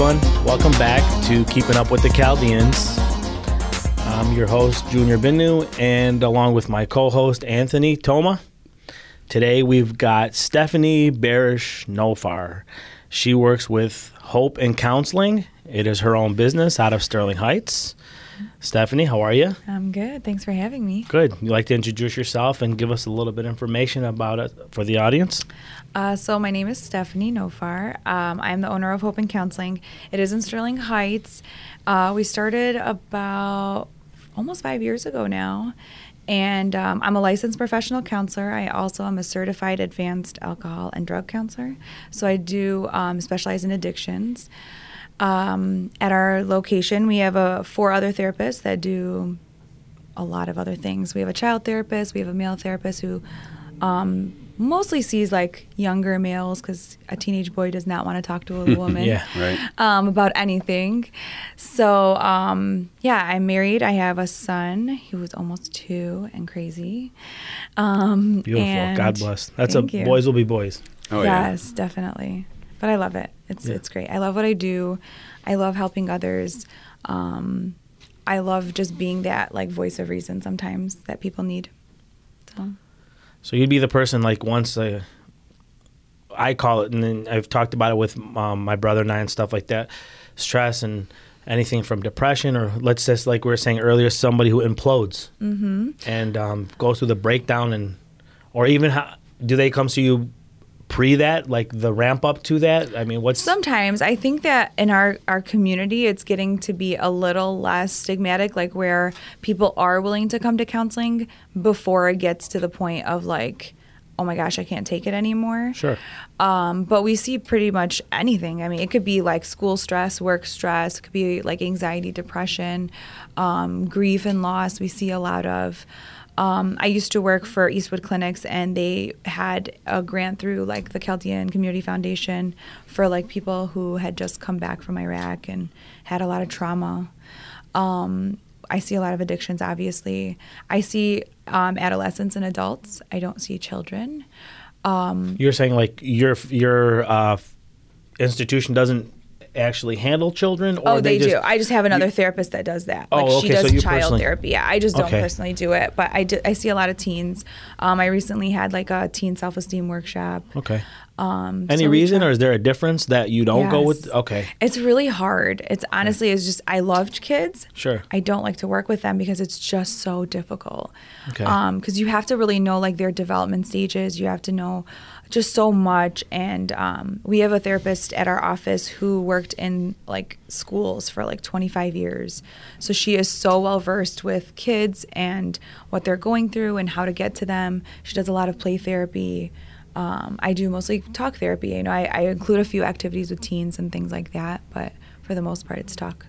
Everyone. Welcome back to Keeping Up with the Chaldeans. I'm your host, Junior Binu, and along with my co host, Anthony Toma. Today we've got Stephanie Barish Nofar. She works with Hope and Counseling. It is her own business out of Sterling Heights. Stephanie, how are you? I'm good. Thanks for having me. Good. You like to introduce yourself and give us a little bit of information about it for the audience? Uh, so my name is Stephanie Nofar. Um, I'm the owner of Hope and Counseling. It is in Sterling Heights. Uh, we started about almost five years ago now. And um, I'm a licensed professional counselor. I also am a certified advanced alcohol and drug counselor. So I do um, specialize in addictions. Um, at our location, we have uh, four other therapists that do a lot of other things. We have a child therapist, we have a male therapist who um, mostly sees like younger males because a teenage boy does not want to talk to a woman Yeah. Right. um, about anything. So, um, yeah, I'm married. I have a son who is almost two and crazy. Um, Beautiful. and- God bless. That's a you. boys will be boys. Oh yeah. yes, definitely. But I love it. It's Yeah. it's great. I love what I do. I love helping others. Um, I love just being that like voice of reason sometimes that people need. So So you'd be the person like once uh, I call it, and then I've talked about it with um, my brother and I and stuff like that. Stress and anything from depression, or let's just like we were saying earlier, somebody who implodes mm-hmm. and um, goes through the breakdown, and or even how do they come to you pre that, like the ramp up to that? I mean, what's Sometimes I think that in our, our community, it's getting to be a little less stigmatic, like where people are willing to come to counseling before it gets to the point of like, oh my gosh, I can't take it anymore. sure? Um, but we see pretty much anything. I mean, it could be like school stress, work stress, it could be like anxiety, depression, um, grief and loss. We see a lot of. Um, I used to work for Eastwood Clinics, and they had a grant through like the Chaldean Community Foundation for like people who had just come back from Iraq and had a lot of trauma. Um, I see a lot of addictions, obviously. I see um, adolescents and adults. I don't see children. Um, You're saying like your your uh, institution doesn't actually handle children, or Oh, they, just, do. I just have another therapist that does that. Oh, Like she okay, so does you child personally- therapy. Yeah, I just don't Okay. personally do it, but I do, I see a lot of teens. Um, I recently had like a teen self esteem workshop. Okay. Um, Any so reason, or is there a difference that you don't go with? Okay, It's really hard. It's honestly, it's just I loved kids. sure. I don't like to work with them because it's just so difficult. Okay. Um, because you have to really know like their development stages. You have to know just so much. And um, we have a therapist at our office who worked in like schools for like 25 years. So she is so well versed with kids and what they're going through and how to get to them. She does a lot of play therapy. Um, I do mostly talk therapy. You know, I, I include a few activities with teens and things like that, but for the most part, it's talk.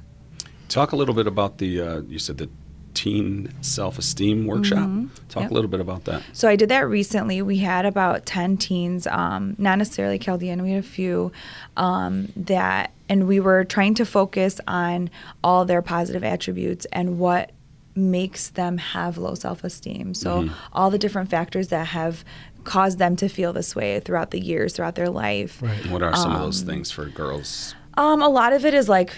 Talk a little bit about the uh, you said the teen self-esteem workshop. Talk Yep. a little bit about that. So I did that recently. We had about 10 teens, um, not necessarily Chaldean, we had a few um, that, and we were trying to focus on all their positive attributes and what makes them have low self esteem. So all the different factors that have caused them to feel this way throughout the years, throughout their life. Right. What are some of Um, those things for girls? Um, a lot of it is like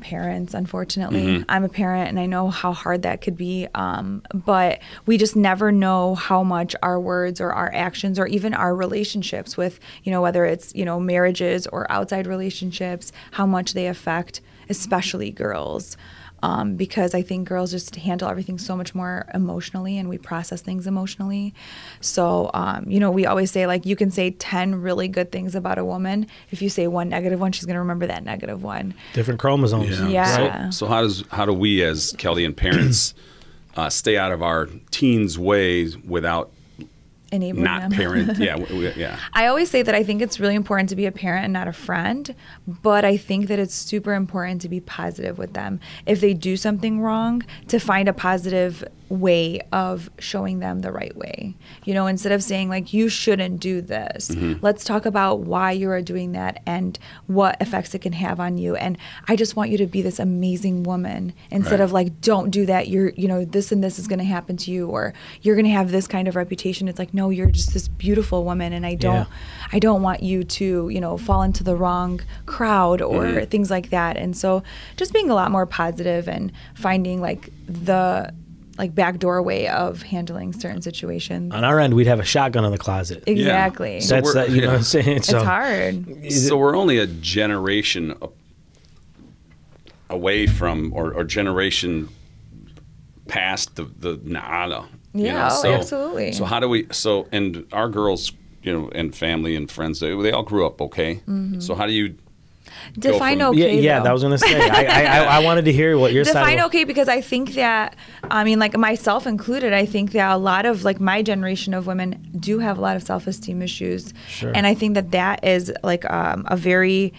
parents, unfortunately. I'm a parent and I know how hard that could be. Um, but we just never know how much our words or our actions or even our relationships with, you know, whether it's, you know, marriages or outside relationships, how much they affect, especially girls. Um, because I think girls just handle everything so much more emotionally and we process things emotionally. So, um, you know, we always say, like, you can say 10 really good things about a woman. If you say one negative one, she's going to remember that negative one. Different chromosomes. Yeah. So, so how does how do we as Chaldean parents uh, stay out of our teens' ways without Enabling not them. parent? Yeah, w- w- yeah. I always say that I think it's really important to be a parent and not a friend, but I think that it's super important to be positive with them. If they do something wrong, to find a positive way of showing them the right way. You know, instead of saying like you shouldn't do this, Mm-hmm. let's talk about why you are doing that and what effects it can have on you. And I just want you to be this amazing woman instead Right. of like don't do that. You're you know this and this is going to happen to you or you're going to have this kind of reputation. It's like no, you're just this beautiful woman and I don't Yeah. I don't want you to, you know, fall into the wrong crowd or Mm-hmm. things like that. And so just being a lot more positive and finding like the like backdoor way of handling certain situations. On our end, we'd have a shotgun in the closet. Exactly. So That's we're- that, you know yeah. what I'm saying? So, it's hard. So we're only a generation away from, or, or generation past the the nada. you Yeah, know? oh, so, absolutely. So how do we? So and our girls, you know, and family and friends, they, they all grew up okay. Mm-hmm. So how do you? Define from- yeah, okay. yeah, though. that was gonna say. I, I, I, I wanted to hear what your side. define was. okay because I think that I mean like myself included I think that a lot of like my generation of women do have a lot of self-esteem issues Sure. and I think that that is like um, a very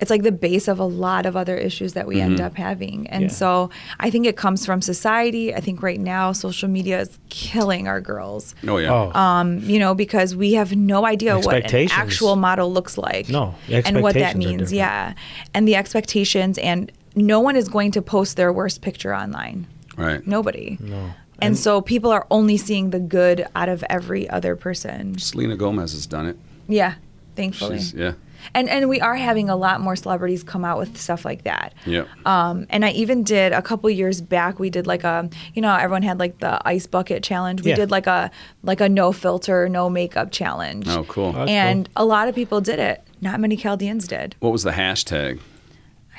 it's like the base of a lot of other issues that we end up having and Yeah. so I think it comes from society I think right now social media is killing our girls Oh yeah. Oh, um, you know, because we have no idea what an actual model looks like. No, the and what that means. Yeah, and the expectations, and no one is going to post their worst picture online. right. Nobody. no. And so people are only seeing the good out of every other person. Selena Gomez has done it. Yeah, thankfully. She's, yeah. And and we are having a lot more celebrities come out with stuff like that. Yeah. Um, and I even did a couple years back. We did like a, you know, everyone had like the ice bucket challenge. We Yeah. did like a like a no filter, no makeup challenge. Oh, cool. That's and a lot of people did it. Not many Chaldeans did. What was the hashtag?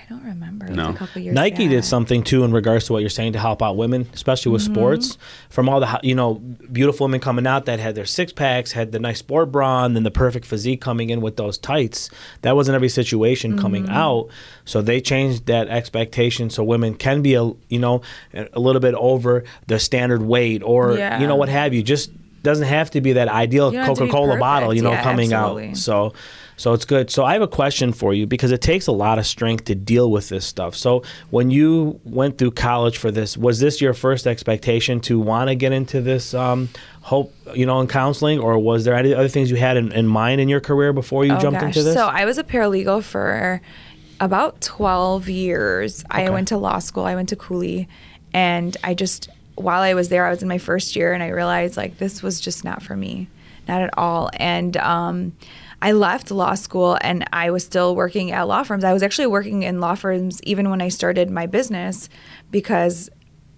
I don't remember. No. a couple years. Nike did something too in regards to what you're saying to help out women, especially with Mm-hmm. sports. From all the you know beautiful women coming out that had their six packs, had the nice sport bra, and then the perfect physique coming in with those tights. That wasn't every situation coming Mm-hmm. out, so they changed that expectation so women can be a you know a little bit over the standard weight or Yeah. you know what have you. Just doesn't have to be that ideal You don't have to be Coca Cola bottle, you know, Yeah, coming absolutely. out. So so it's good. So I have a question for you because it takes a lot of strength to deal with this stuff. So when you went through college for this, was this your first expectation to want to get into this um, hope, you know, in counseling, or was there any other things you had in, in mind in your career before you Oh, jumped gosh. into this? So I was a paralegal for about 12 years. I went to law school. I went to Cooley, and I just while I was there, I was in my first year, and I realized like this was just not for me, not at all. And um, I left law school, and I was still working at law firms. I was actually working in law firms even when I started my business, because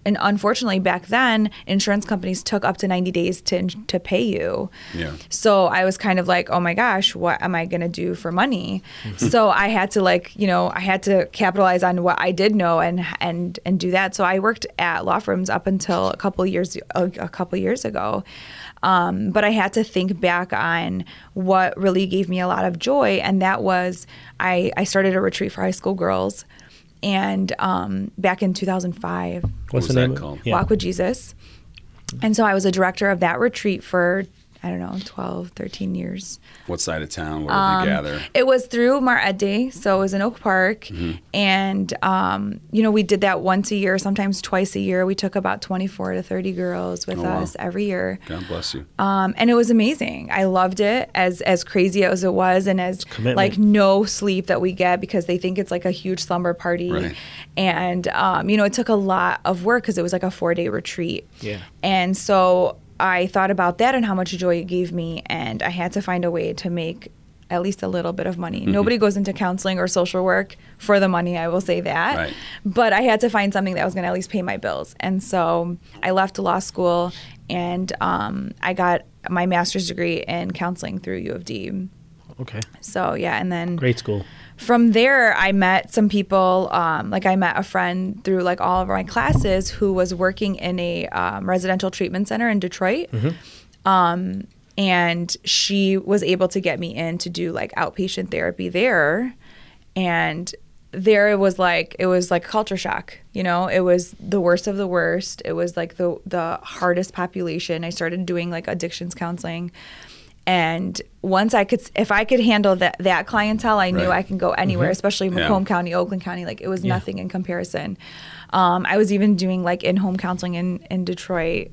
and unfortunately back then insurance companies took up to 90 days to to pay you Yeah. so i was kind of like oh my gosh what am i going to do for money so i had to like you know i had to capitalize on what i did know and and and do that so i worked at law firms up until a couple years a, a couple years ago um, but I had to think back on what really gave me a lot of joy, and that was I, I started a retreat for high school girls, and um, back in 2005, What's What was the name? of- called? Yeah. Walk with Jesus. And so I was a director of that retreat for, I don't know, 12, 13 years. What side of town? Where Um, did you gather? It was through Mar Addai, so it was in Oak Park. Mm-hmm. And, um, you know, we did that once a year, sometimes twice a year. We took about 24 to 30 girls with Oh, wow. us every year. God bless you. Um, and it was amazing. I loved it as as crazy as it was, and as like no sleep that we get because they think it's like a huge slumber party. Right. And um, you know, it took a lot of work because it was like a four day retreat. Yeah. And so I thought about that and how much joy it gave me, and I had to find a way to make at least a little bit of money. Mm-hmm. Nobody goes into counseling or social work for the money, I will say that. Right. But I had to find something that was going to at least pay my bills. And so I left law school and um, I got my master's degree in counseling through U of D. Okay. So yeah, and then Great school. From there i met some people um, like i met a friend through like all of my classes who was working in a um, residential treatment center in detroit. Um, and she was able to get me in to do like outpatient therapy there. And there it was like it was like culture shock you know? It was the worst of the worst. It was like the the hardest population. I started doing like addictions counseling And once I could, if I could handle that that clientele, I knew Right. I can go anywhere, especially Yeah. Macomb County, Oakland County. Like it was Yeah. nothing in comparison. Um, I was even doing like in-home counseling in in Detroit.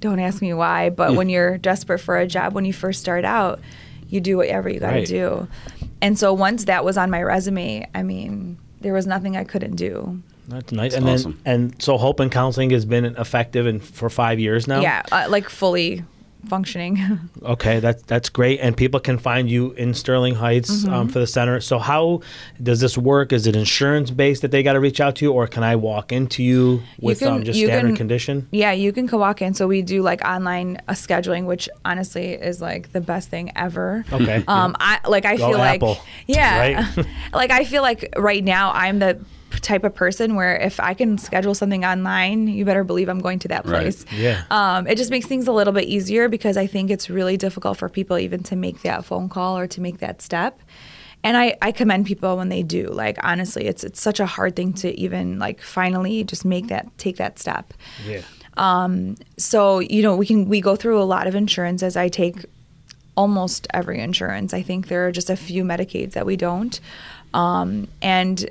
Don't ask me why, but when you're desperate for a job, when you first start out, you do whatever you got to Right. do. And so once that was on my resume, I mean, there was nothing I couldn't do. That's nice. That's and awesome. then and so Hope and Counseling has been effective and for five years now. Yeah, uh, like fully functioning. Okay, that's that's great, and people can find you in Sterling Heights Mm-hmm. um, for the center. So how does this work? Is it insurance based that they got to reach out to you, or can I walk into you with can- um, just you standard can- condition? Yeah, you can walk in. So we do like online uh, scheduling, which honestly is like the best thing ever. Okay. Um, I like I Go feel like yeah, right? like I feel like right now I'm the type of person where if I can schedule something online, you better believe I'm going to that Right. place. Yeah. Um, it just makes things a little bit easier because I think it's really difficult for people even to make that phone call or to make that step. And I, I commend people when they do. Like honestly, it's it's such a hard thing to even like finally just make that take that step Yeah. Um, so you know we can we go through a lot of insurance as i take almost every insurance i think there are just a few medicaids that we don't um, and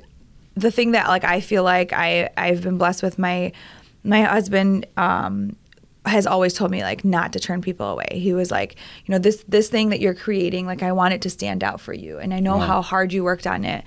the thing that like i feel like i i've been blessed with my my husband um, has always told me like not to turn people away he was like you know this this thing that you're creating like i want it to stand out for you and i know how hard you worked on it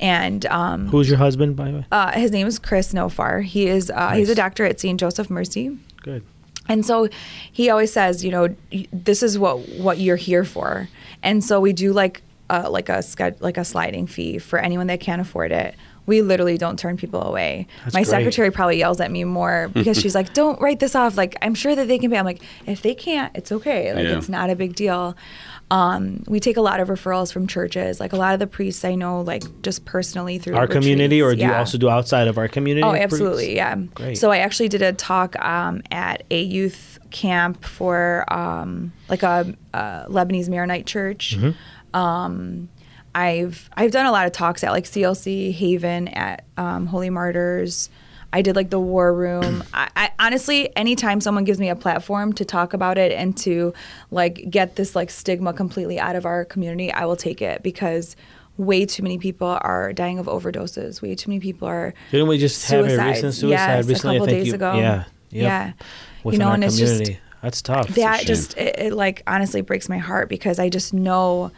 and um, Who's your husband, by the way? uh, his name is chris nofar he is uh, he's a doctor at st joseph mercy Good. and so he always says, you know, this is what what you're here for. And so we do like uh, like a like a sliding fee for anyone that can't afford it. We literally don't turn people away. That's My great. secretary probably yells at me more because she's like, "Don't write this off." Like, I'm sure that they can pay. I'm like, if they can't, it's okay. Like, Yeah. it's not a big deal. Um, we take a lot of referrals from churches. Like a lot of the priests I know, like just personally through Our community, or retreats. do you also do outside of our community? Oh, absolutely, yeah. Great. So I actually did a talk um, at a youth camp for um, like a, a Lebanese Maronite church. Mm-hmm. I've I've done a lot of talks at like CLC Haven at um, Holy Martyrs. I did like the War Room. I, I honestly, anytime someone gives me a platform to talk about it and to like get this like stigma completely out of our community, I will take it because way too many people are dying of overdoses. Way too many people are Didn't we just have a suicides. recent suicide yes, recently? a couple days you, ago. Yeah. Yep. Yeah. Within you know, our and it's community. just That's tough. that just it, it like honestly breaks my heart because I just know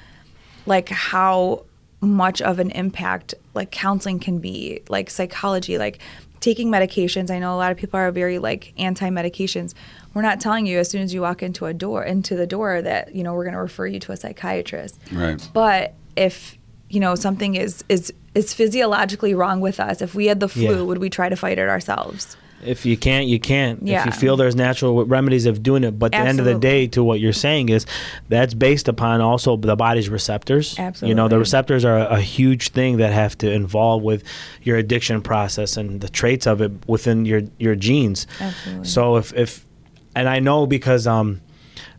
like how much of an impact like counseling can be, like psychology, like taking medications. I know a lot of people are very like anti medications. We're not telling you as soon as you walk into a door into the door that, you know, we're going to refer you to a psychiatrist. Right. But if you know something is is is physiologically wrong with us, if we had the flu, Yeah. would we try to fight it ourselves? If you can't, you can't. If you feel there's natural remedies of doing it, but at the end of the day, to what you're saying is, that's based upon also the body's receptors. Absolutely. You know, the receptors are a, a huge thing that have to involve with your addiction process and the traits of it within your your genes. Absolutely. So if if, and I know because um.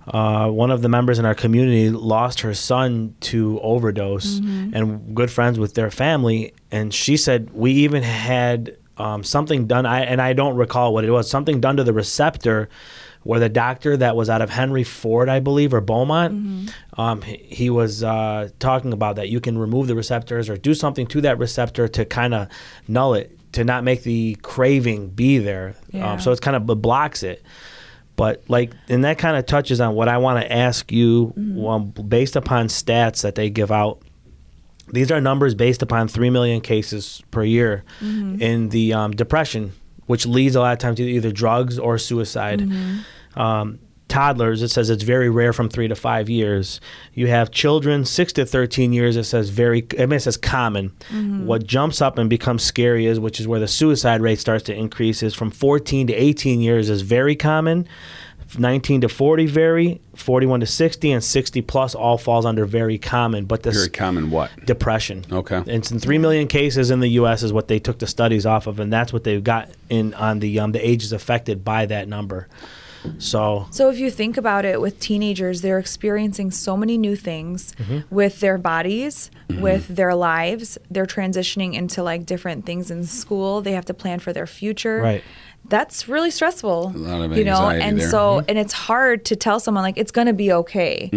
Uh, one of the members in our community lost her son to overdose Mm-hmm. and good friends with their family and she said we even had um, something done I, and i don't recall what it was something done to the receptor where the doctor that was out of henry ford i believe or beaumont Mm-hmm. um, he, he was uh, talking about that you can remove the receptors or do something to that receptor to kind of null it to not make the craving be there Yeah. um, so it's kind of blocks it but like and that kind of touches on what i want to ask you um, based upon stats that they give out these are numbers based upon 3 million cases per year in the um, depression which leads a lot of times to either drugs or suicide. Um, toddlers it says it's very rare from three to five years. You have children six to 13 years it says very i mean it says common. What jumps up and becomes scary is which is where the suicide rate starts to increase is from 14 to 18 years is very common 19 to 40 very 41 to 60 and 60 plus all falls under very common but this Very common what? depression Okay. and it's in 3 million cases in the US is what they took the studies off of and that's what they've got in on the um, the ages affected by that number So So if you think about it with teenagers, they're experiencing so many new things Mm-hmm. with their bodies, with their lives. They're transitioning into like different things in school. They have to plan for their future. Right. That's really stressful. A lot of you know, and there. so Mm-hmm. and it's hard to tell someone like it's going to be okay.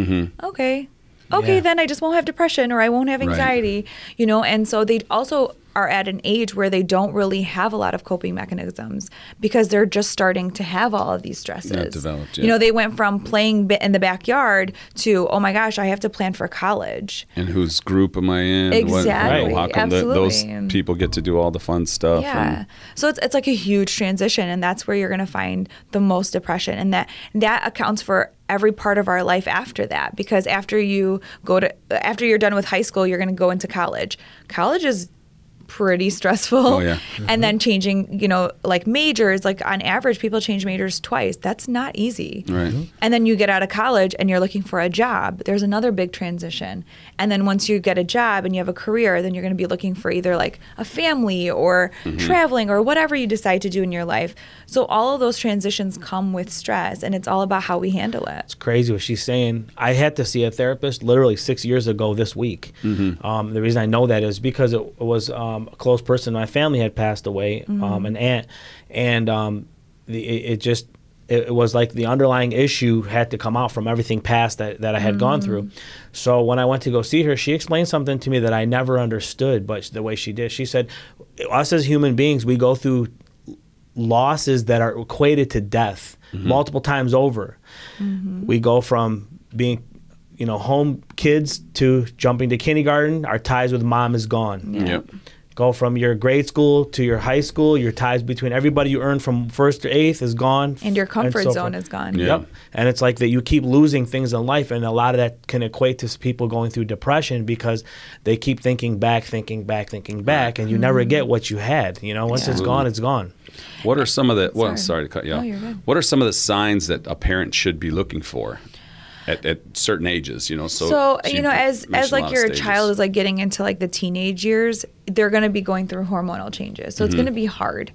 Okay. Okay, Yeah. then I just won't have depression or I won't have Right. anxiety, you know, and so they also are at an age where they don't really have a lot of coping mechanisms because they're just starting to have all of these stresses. developed You know, they went from playing in the backyard to, oh my gosh, I have to plan for college. And whose group am I in? What- you know, Exactly, how come the, those people get to do all the fun stuff? Yeah. and- So it's, it's like a huge transition and that's where you're going to find the most depression and that that accounts for every part of our life after that because after you go to after you're done with high school you're going to go into college. College is pretty stressful. Oh, yeah. And then changing, you know, like majors, like on average people change majors twice. That's not easy. Right. And then you get out of college and you're looking for a job. There's another big transition. And then once you get a job and you have a career, then you're going to be looking for either like a family or traveling or whatever you decide to do in your life. So all of those transitions come with stress and it's all about how we handle it. it's crazy what she's saying. I had to see a therapist literally six years ago this week. Um, the reason I know that is because it was um, Um, a close person in my family had passed away, um, mm-hmm. an aunt, and um, the, it, it just it, it was like the underlying issue had to come out from everything past that, that I had gone through. Mm-hmm. So when I went to go see her, she explained something to me that I never understood, but the way she did, she said, us as human beings, we go through losses that are equated to death mm-hmm. multiple times over. We go from being, you know, home kids to jumping to kindergarten. Our ties with mom is gone. Yep. Go from your grade school to your high school. Your ties between everybody you earn from first to eighth is gone. And your comfort so zone forth. is gone. Yeah. Yep. And it's like that you keep losing things in life, and a lot of that can equate to people going through depression because they keep thinking back, thinking back, thinking back, and you never mm-hmm. get what you had. You know, once it's gone, it's gone. What are some of the? Well, Sorry. sorry to cut you No, off. you're good. What are some of the signs that a parent should be looking for at, at certain ages? You know, so so, you know as as like your stages. child is like getting into like the teenage years they're going to be going through hormonal changes so it's Mm-hmm. going to be hard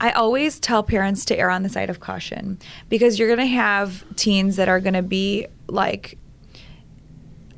i always tell parents to err on the side of caution because you're going to have teens that are going to be like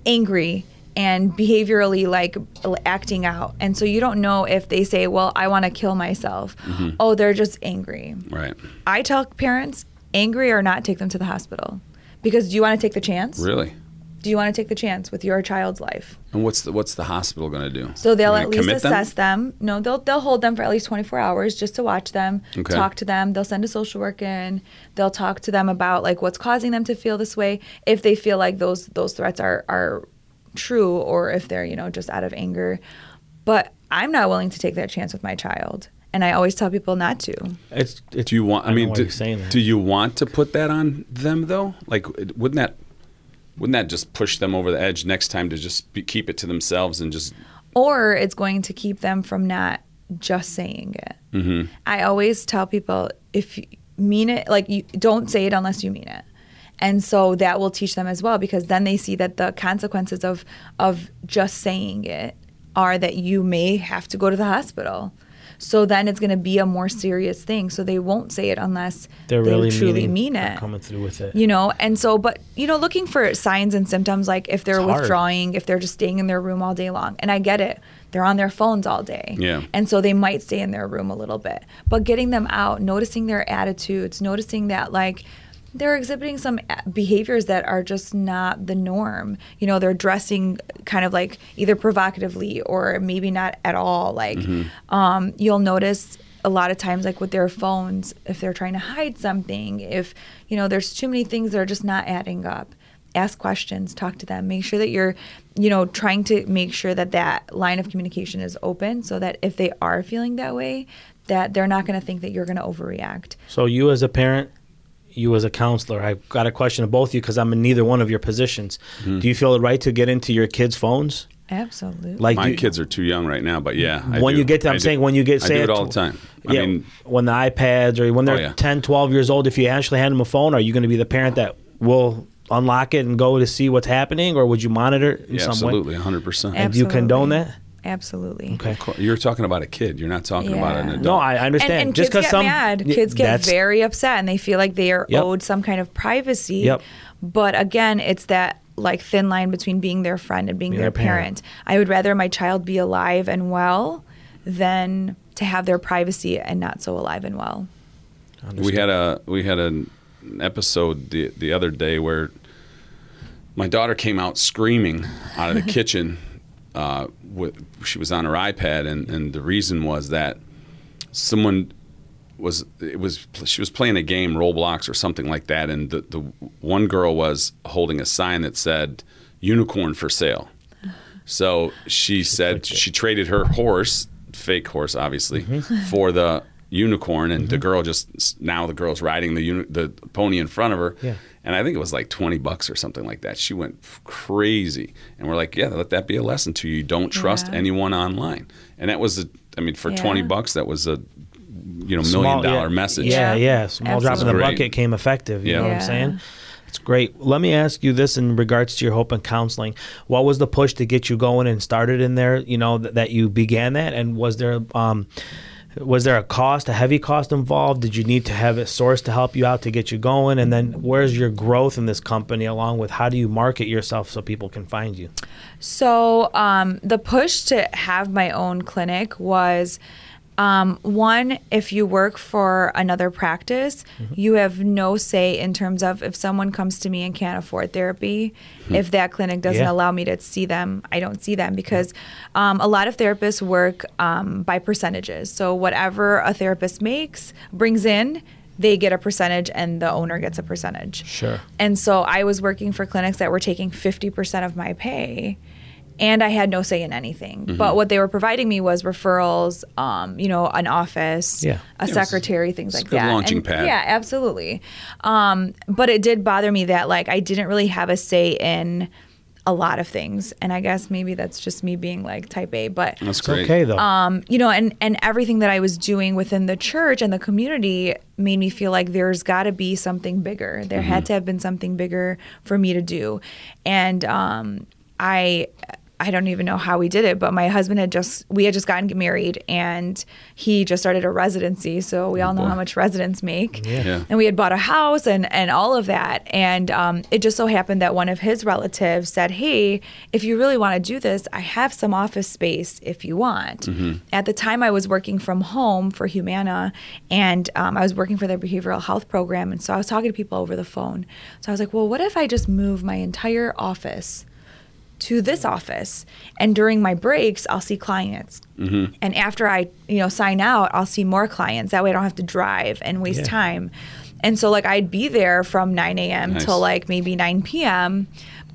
angry and behaviorally like acting out and so you don't know if they say well i want to kill myself Mm-hmm. oh they're just angry right? i tell parents angry or not take them to the hospital because do you want to take the chance Really. do you want to take the chance with your child's life? And what's the what's the hospital going to do? So they'll at least commit them? assess them? No, they'll they'll hold them for at least 24 hours just to watch them, Okay. talk to them. They'll send a social worker in. They'll talk to them about like what's causing them to feel this way. If they feel like those those threats are are true, or if they're you know just out of anger. But I'm not willing to take that chance with my child, and I always tell people not to. It's, it's Do you want? I, I mean, do, you're saying that. do you want to put that on them though? Like, wouldn't that wouldn't that just push them over the edge next time to just be, keep it to themselves and just or it's going to keep them from not just saying it. Mm-hmm. I always tell people if you mean it, like you don't say it unless you mean it. And so that will teach them as well because then they see that the consequences of of just saying it are that you may have to go to the hospital. So then it's going to be a more serious thing. So they won't say it unless they're they really truly meaning- mean they're it coming through with it. you know and so but you know looking for signs and symptoms like if they're It's hard. withdrawing if they're just staying in their room all day long and i get it they're on their phones all day Yeah. and so they might stay in their room a little bit but getting them out noticing their attitudes noticing that like they're exhibiting some behaviors that are just not the norm. You know, they're dressing kind of like either provocatively or maybe not at all. Like, um, you'll notice a lot of times, like with their phones, if they're trying to hide something, if, you know, there's too many things that are just not adding up. Ask questions, talk to them, make sure that you're, you know, trying to make sure that that line of communication is open so that if they are feeling that way, that they're not going to think that you're going to overreact. So you as a parent, you as a counselor, I've got a question of both of you because I'm in neither one of your positions. Mm-hmm. Do you feel it right to get into your kids' phones? Absolutely. Like My do- kids are too young right now, but yeah. I when do. you get to, I I'm do. saying when you get, I say do it all the time. I yeah, mean, when the iPads or when they're Oh, yeah. 10, 12 years old, if you actually hand them a phone, are you going to be the parent that will unlock it and go to see what's happening, or would you monitor it in yeah, some absolutely, 100%. way? And do you condone that? Absolutely. Okay. Of You're talking about a kid. You're not talking about an adult. No, I I And, understand. and Just kids because get some mad. y- Kids get that's- very upset and they feel like they are Yep. owed some kind of privacy. Yep. But again, it's that like thin line between being their friend and being Being their their parent. parent. I would rather my child be alive and well than to have their privacy and not so alive and well. we had a we had an episode the the other day where my daughter came out screaming out of the kitchen. Uh, with, she was on her iPad, and, and the reason was that someone was it was she was playing a game Roblox or something like that, and the the one girl was holding a sign that said "unicorn for sale." So she said clicked it. she traded her horse, fake horse, obviously, Mm-hmm. for the unicorn, and the girl just now the girl's riding the uni- the pony in front of her, Yeah. And I think it was like twenty bucks or something like that. She went crazy, and we're like, yeah, let that be a lesson to you. You don't trust Yeah. anyone online, and that was a, I mean, for Yeah. twenty bucks, that was a you know million Small- dollar yeah, message. Yeah, yeah. Yeah, Small drop in the absolutely. bucket came effective. You Yeah. know what I'm saying? It's great. Let me ask you this in regards to your hope and counseling. What was the push to get you going and started in there? You know th- that you began that, and was there um, was there a cost, a heavy cost involved? Did you need to have a source to help you out to get you going? And then where's your growth in this company, along with how do you market yourself so people can find you? So um, the push to have my own clinic was um, one, if you work for another practice, you have no say in terms of if someone comes to me and can't afford therapy, if that clinic doesn't Yeah. allow me to see them, I don't see them because um, a lot of therapists work um, by percentages. So whatever a therapist makes, brings in, they get a percentage and the owner gets a percentage. Sure. And so I was working for clinics that were taking 50% of my pay and I had no say in anything. Mm-hmm. But what they were providing me was referrals, um, you know, an office, Yeah. a Yeah, it was- secretary, things it's a like that. launching And- pad. Yeah, absolutely. Um, but it did bother me that like I didn't really have a say in a lot of things. And I guess maybe that's just me being like type A, but That's great. okay though. um, you know, and and everything that I was doing within the church and the community made me feel like there's got to be something bigger. There had to have been something bigger for me to do, and um, I. I don't even know how we did it, but my husband had just we had just gotten married and he just started a residency. So we all know how much residents make. Yeah. Yeah. And we had bought a house and, and all of that. And um, it just so happened that one of his relatives said, Hey, if you really want to do this, I have some office space if you want. Hmm. At the time, I was working from home for Humana and um, I was working for their behavioral health program. And so I was talking to people over the phone. So I was like, Well, what if I just move my entire office? To this office and during my breaks i'll see clients mm-hmm. and after i you know sign out i'll see more clients that way i don't have to drive and waste Yeah. time and so like i'd be there from 9 a.m Nice. till like maybe 9 p.m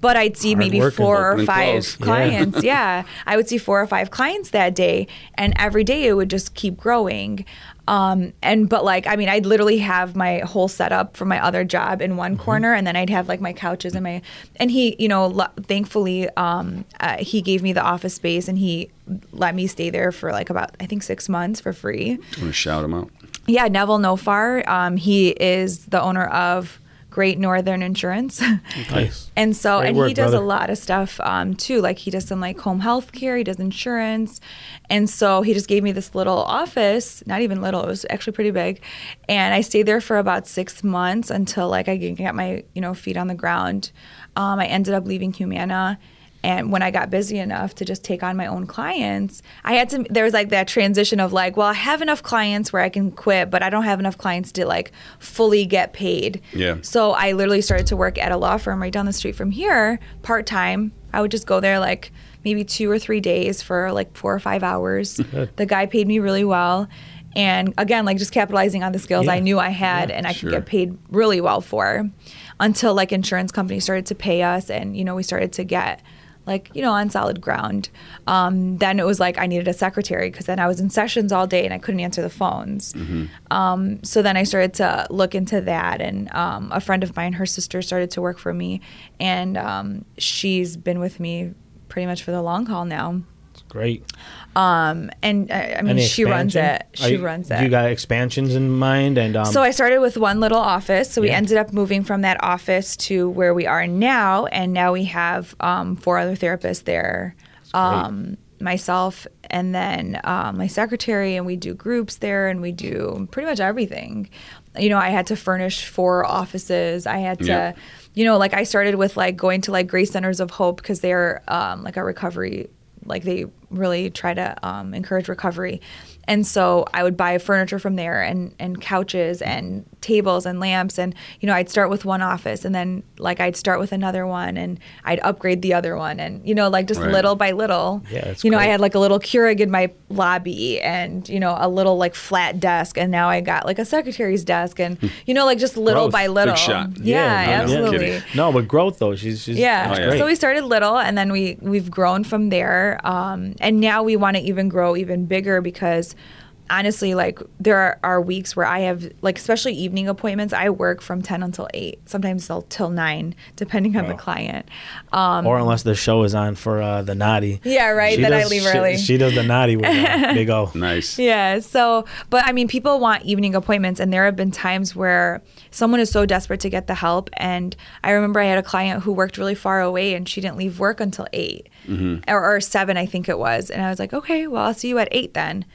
but i'd see Hard maybe four or five close. Yeah. clients yeah i would see four or five clients that day and every day it would just keep growing um, and but like I mean, I'd literally have my whole setup for my other job in one corner, and then I'd have like my couches and my and he, you know, lo- thankfully, um, uh, he gave me the office space and he let me stay there for like about I think six months for free. I'm gonna shout him out. Yeah, Neville Nofar. Um, he is the owner of Great Northern Insurance. nice. And so, Great and work, he does brother. a lot of stuff um, too. Like he does some like home health care, he does insurance. And so he just gave me this little office, not even little, it was actually pretty big. And I stayed there for about six months until like I get my, you know, feet on the ground. Um, I ended up leaving Humana. And when I got busy enough to just take on my own clients, I had to, there was like that transition of like, well, I have enough clients where I can quit, but I don't have enough clients to like fully get paid. Yeah. So I literally started to work at a law firm right down the street from here, part time. I would just go there like maybe two or three days for like four or five hours. the guy paid me really well. And again, like just capitalizing on the skills Yeah. I knew I had Yeah, and I sure. could get paid really well for until like insurance companies started to pay us and, you know, we started to get like, you know, on solid ground. Um, then it was like I needed a secretary because then I was in sessions all day and I couldn't answer the phones. Um, so then I started to look into that, and um, a friend of mine, her sister, started to work for me, and um, she's been with me pretty much for the long haul now. It's great. Um, and I, I mean, Any she runs expansion? it. Are She you- runs do it. You got expansions in mind, and um, So I started with one little office. So we Yeah. ended up moving from that office to where we are now, and now we have um, four other therapists there. great. Um, myself and then um, my secretary, and we do groups there, and we do pretty much everything. You know, I had to furnish four offices. I had to, Yeah. you know, like I started with like going to like Grace Centers of Hope because they're um, like a recovery, like they really try to um, encourage recovery. And so I would buy furniture from there and, and couches and tables and lamps. And, you know, I'd start with one office and then like I'd start with another one and I'd upgrade the other one. And, you know, like just Right. little by little. Yeah, You know, I had like a little Keurig in my lobby and, you know, a little like flat desk. And now I got like a secretary's desk and, you know, like just little Growth. by little. Yeah, Yeah, absolutely. No, but growth though. She's, she's Yeah. Oh, yeah. So we started little, and then we we've grown from there. Um, and now we want to even grow even bigger because honestly, like there are, are weeks where I have like especially evening appointments. I work from ten until eight, sometimes till till nine, depending on the client. Um, or unless the show is on for uh, the naughty. Yeah, right, then I leave she, early. She does the naughty with uh, Big O. Nice. Yeah. So, but I mean, people want evening appointments, and there have been times where someone is so desperate to get the help. And I remember I had a client who worked really far away, and she didn't leave work until 8 or, or seven, I think it was. And I was like, okay, well, I'll see you at eight then.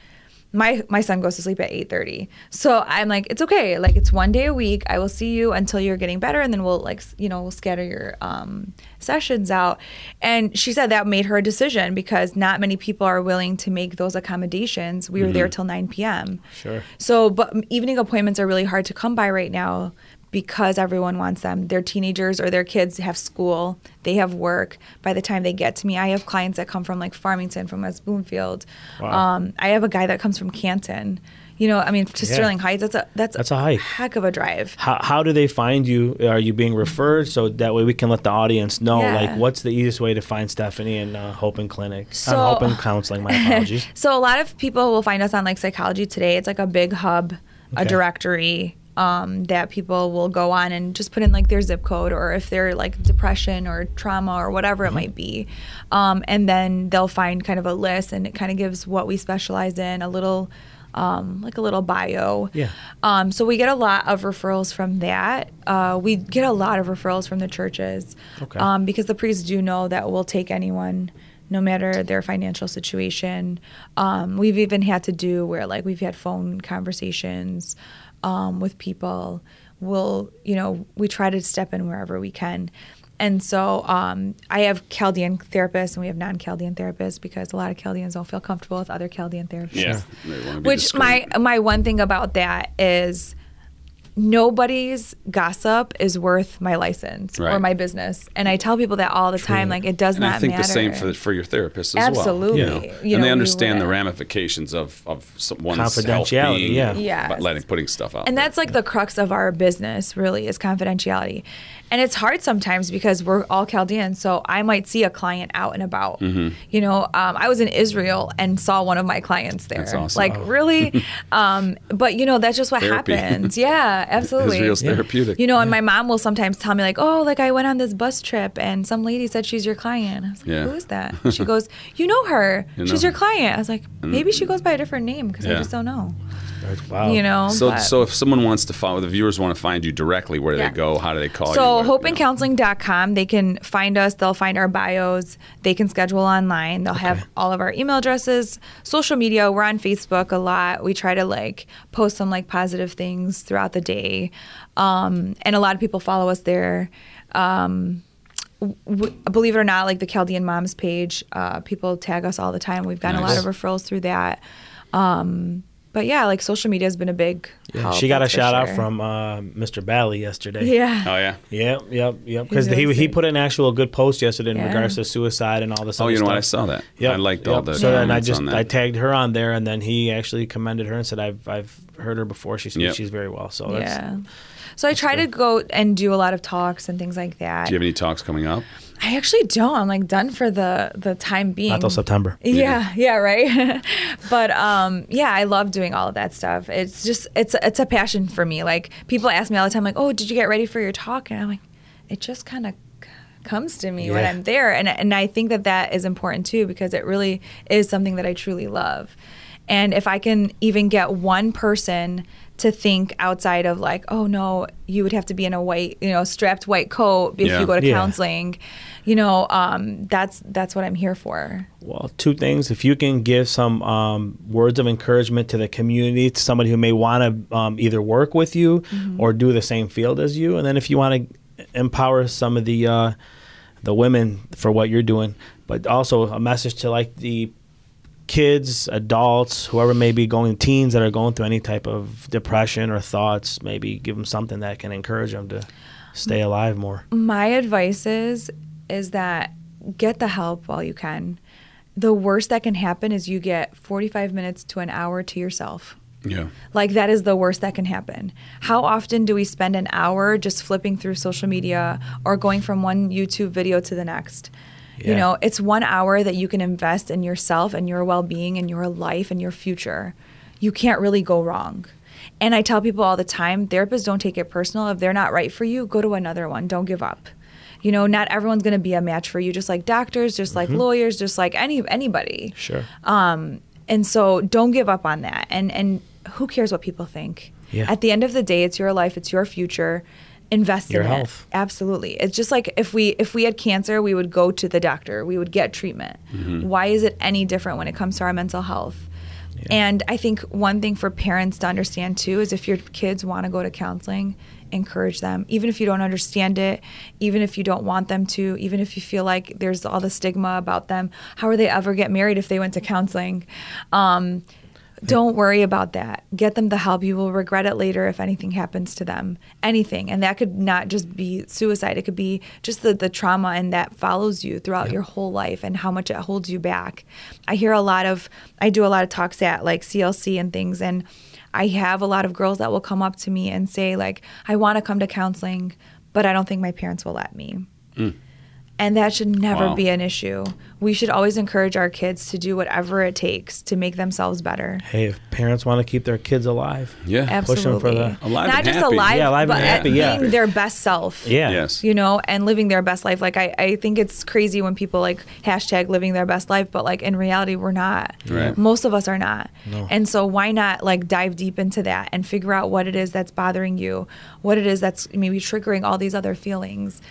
My my son goes to sleep at eight thirty, so I'm like, it's okay. Like it's one day a week. I will see you until you're getting better, and then we'll like you know we'll scatter your um, sessions out. And she said that made her a decision because not many people are willing to make those accommodations. We were there till 9 p.m. Sure. So, but evening appointments are really hard to come by right now because everyone wants them. Their teenagers or their kids have school, they have work. By the time they get to me, I have clients that come from like Farmington, from West Bloomfield. Wow. Um, I have a guy that comes from Canton. You know, I mean, to Yeah. Sterling Heights, that's a that's, That's a hike. heck of a drive. How, how do they find you? Are you being referred so that way we can let the audience know? Yeah. Like, what's the easiest way to find Stephanie in uh, Hope and Clinic? So- uh, Hope and Counseling. My apologies. So a lot of people will find us on like Psychology Today. It's like a big hub, a directory um, that people will go on and just put in like their zip code or if they're like depression or trauma or whatever Mm-hmm. it might be. Um, and then they'll find kind of a list and it kind of gives what we specialize in, a little um, like a little bio. Yeah. Um, so we get a lot of referrals from that. Uh, we get a lot of referrals from the churches Okay. um, because the priests do know that we'll take anyone, no matter their financial situation. Um, we've even had to do where like we've had phone conversations um, with people. We'll, you know, we try to step in wherever we can. And so um, I have Chaldean therapists and we have non-Chaldean therapists because a lot of Chaldeans don't feel comfortable with other Chaldean therapists. Yeah. They wanna Which my my one thing about that is nobody's gossip is worth my license or my business. And I tell people that all the time. Like it does and not I think matter. the same for for your therapist as Absolutely. well. You know? And they understand the ramifications of of some- one's health Confidentiality, being, yeah. Yes. letting putting stuff out. and there. that's like the crux of our business really is confidentiality and it's hard sometimes because we're all chaldeans so i might see a client out and about Mm-hmm. you know um, i was in israel and saw one of my clients there That's awesome. like Oh. really um, but you know that's just what Therapy. happens yeah absolutely Israel's Yeah. therapeutic. you know and my mom will sometimes tell me like oh like i went on this bus trip and some lady said she's your client I was like, Yeah. who is that she goes you know her You she's know your client i was like maybe she goes by a different name because i just don't know Wow. you know so but- so if someone wants to follow the viewers want to find you directly, where do Yeah. they go? How do they call you? So What- you know? hopeandcounseling.com, they can find us, they'll find our bios, they can schedule online, they'll have all of our email addresses, social media, we're on Facebook a lot. We try to like post some like positive things throughout the day. Um, and a lot of people follow us there. Um, w- believe it or not, like the Chaldean Moms page, uh, people tag us all the time. We've gotten a lot of referrals through that. Um, but yeah, like social media has been a big. Yeah, she got a that's for shout out from uh, Mr. Bally yesterday. Yeah. Oh yeah. Yep, yep, yep. Because He's he he put an actual good post yesterday in Yeah. regards to suicide and all this. Oh, other you know what? I saw that. Yeah, I liked all yep. the So then I just. I tagged her on there, and then he actually commended her and said, "I've I've heard her before. She speaks. Yep. She's very well." So that's Yeah. So I try to go and do a lot of talks and things like that. Do you have any talks coming up? I actually don't. I'm like done for the the time being. not till September. Yeah, yeah, right. but um, yeah, I love doing all of that stuff. It's just it's it's a passion for me. Like people ask me all the time, like, "Oh, did you get ready for your talk?" And I'm like, it just kind of comes to me when I'm there, and and I think that that is important too because it really is something that I truly love. And if I can even get one person to think outside of like, oh no, you would have to be in a white, you know, strapped white coat if Yeah. you go to Yeah. counseling. You know, um, that's that's what I'm here for. Well, two things. If you can give some um, words of encouragement to the community, to somebody who may want to um, either work with you or do the same field as you, and then if you want to empower some of the uh, the women for what you're doing, but also a message to like the kids, adults, whoever may be going, teens that are going through any type of depression or thoughts, maybe give them something that can encourage them to stay alive more. My advice is is that get the help while you can. The worst that can happen is you get 45 minutes to an hour to yourself. Yeah. Like that is the worst that can happen. How often do we spend an hour just flipping through social media or going from one YouTube video to the next? You know, it's one hour that you can invest in yourself and your well being and your life and your future. You can't really go wrong. And I tell people all the time therapists don't take it personal. If they're not right for you, go to another one. Don't give up. You know, not everyone's going to be a match for you, just like doctors, just like lawyers, just like any anybody. Sure. Um, and so don't give up on that. And and who cares what people think? Yeah. At the end of the day, it's your life, it's your future. Invest Your in health. it. Absolutely. It's just like if we if we had cancer, we would go to the doctor. We would get treatment. Why is it any different when it comes to our mental health? And I think one thing for parents to understand too is if your kids want to go to counseling, encourage them. Even if you don't understand it, even if you don't want them to, even if you feel like there's all the stigma about them, how are they ever get married if they went to counseling? Um, don't worry about that. Get them the help. You will regret it later if anything happens to them. Anything. And that could not just be suicide. It could be just the, the trauma and that follows you throughout your whole life and how much it holds you back. I hear a lot of, I do a lot of talks at like CLC and things. And I have a lot of girls that will come up to me and say, like, I want to come to counseling, but I don't think my parents will let me. Mm. And that should never Wow. be an issue. We should always encourage our kids to do whatever it takes to make themselves better. Hey, if parents want to keep their kids alive, Yeah. Push 'em for Absolutely. the- Alive Not and just happy. alive, Yeah, alive but and happy, being their best self. yeah, Yes. You know, and living their best life. Like I, I think it's crazy when people like hashtag living their best life, but like in reality we're not. Right. Most of us are not. No. And so why not like dive deep into that and figure out what it is that's bothering you, what it is that's maybe triggering all these other feelings.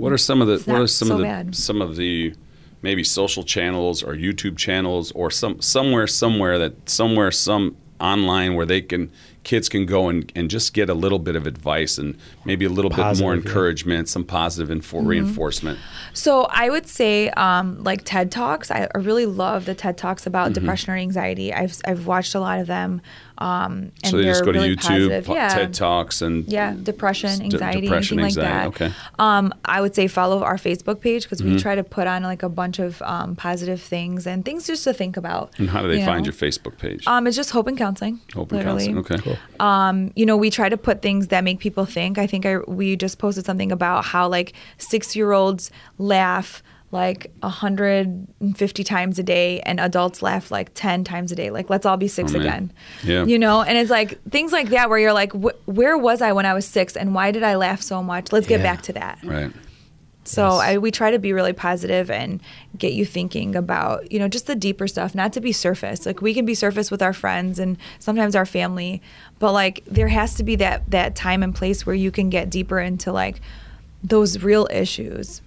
What are some of the It's what are some so of the bad. some of the maybe social channels or YouTube channels or some somewhere somewhere that somewhere some online where they can kids can go and, and just get a little bit of advice and maybe a little bit more Positive, yeah. encouragement, some positive infor- Mm-hmm. reinforcement. So I would say, um, like TED Talks. I I really love the TED Talks about Mm-hmm. depression or anxiety. I've I've watched a lot of them. Um, and so they just they're go to really YouTube, positive. po- yeah. TED Talks, and Yeah, depression, de- anxiety, depression, anything anxiety. like that. Okay. Um, I would say follow our Facebook page because Mm-hmm. we try to put on like a bunch of um, positive things and things just to think about. And how do they you find know? your Facebook page? Um, it's just Hope and Counseling. Open literally. counseling. Okay. Um, you know, we try to put things that make people think. I think I we just posted something about how like six year olds laugh like 150 times a day and adults laugh like 10 times a day like let's all be six Oh, again Yeah. you know and it's like things like that where you're like wh- where was i when i was six and why did i laugh so much let's get Yeah. back to that Right. so Yes. I, we try to be really positive and get you thinking about, you know, just the deeper stuff, not to be surface. Like we can be surface with our friends and sometimes our family, but like there has to be that that time and place where you can get deeper into like those real issues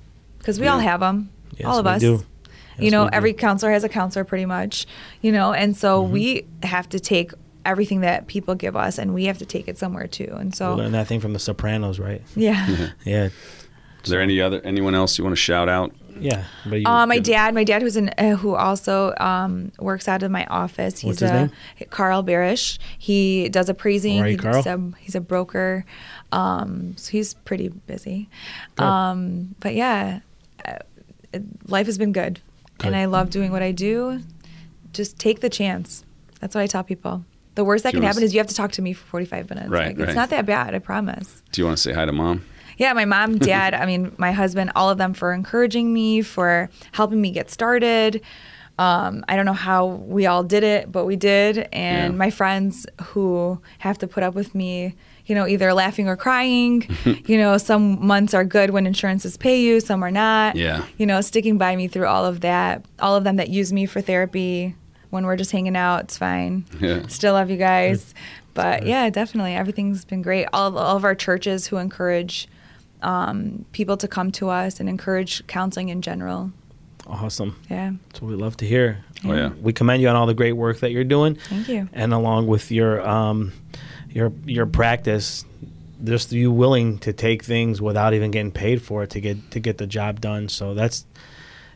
because we all have them, Yes, all of we us. do. you know, we do. every counselor has a counselor pretty much, you know, and so Mm-hmm. we have to take everything that people give us and we have to take it somewhere too. And We so, learned that thing from The Sopranos, right? yeah. Yeah, Is there any other anyone else you want to shout out? yeah. But you, Uh, my dad, my dad, who's an uh, who also um, works out of my office. He's What's his a name? Carl Barish. He does appraising. Alright, He- Carl. He's a, he's a broker. Um, so he's pretty busy. Um, but yeah, it- life has been good, Good. and I love doing what I do. Just take the chance. That's what I tell people. The worst that Do can happen is you have to talk to me for 45 minutes. Right, like, right. It's not that bad, I promise. Do you want to say hi to mom? Yeah, my mom, dad, I mean, my husband, all of them for encouraging me, for helping me get started. Um, I don't know how we all did it, but we did. And Yeah. my friends who have to put up with me, you know, either laughing or crying. you know, some months are good when insurances pay you, some are not. Yeah. You know, sticking by me through all of that. All of them that use me for therapy. when we're just hanging out, it's fine. Yeah. Still love you guys. But yeah, definitely. Everything's been great. All, all of our churches who encourage um, people to come to us and encourage counseling in general. Awesome. Yeah. That's what we love to hear. Oh, yeah. We commend you on all the great work that you're doing. Thank you. And along with your um, your your practice, just you willing to take things without even getting paid for it to get to get the job done. So that's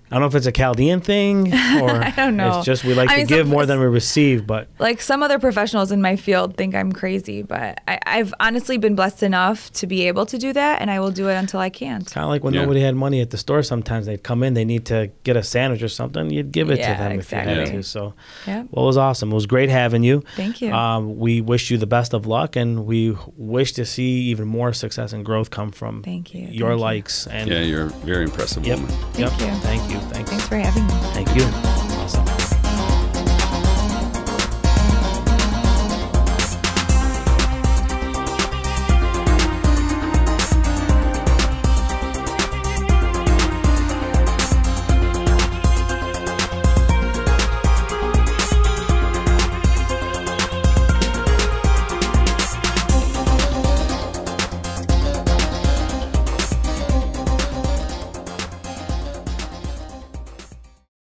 I don't know if it's a Chaldean thing or I don't know. it's just we like I to mean, give some- more than we receive, but like some other professionals in my field think I'm crazy, but I, I've honestly been blessed enough to be able to do that, and I will do it until I can't. kind of like when Yeah. nobody had money at the store sometimes they'd come in they need to get a sandwich or something you'd give it Yeah, to them if you had to so Yeah. well it was awesome it was great having you Thank you. um, we wish you the best of luck and we wish to see even more success and growth come from Thank you. your Thank you. likes and Yeah, you're a very impressive yep woman. yep Thank you. You thanks Thanks for having me. thank you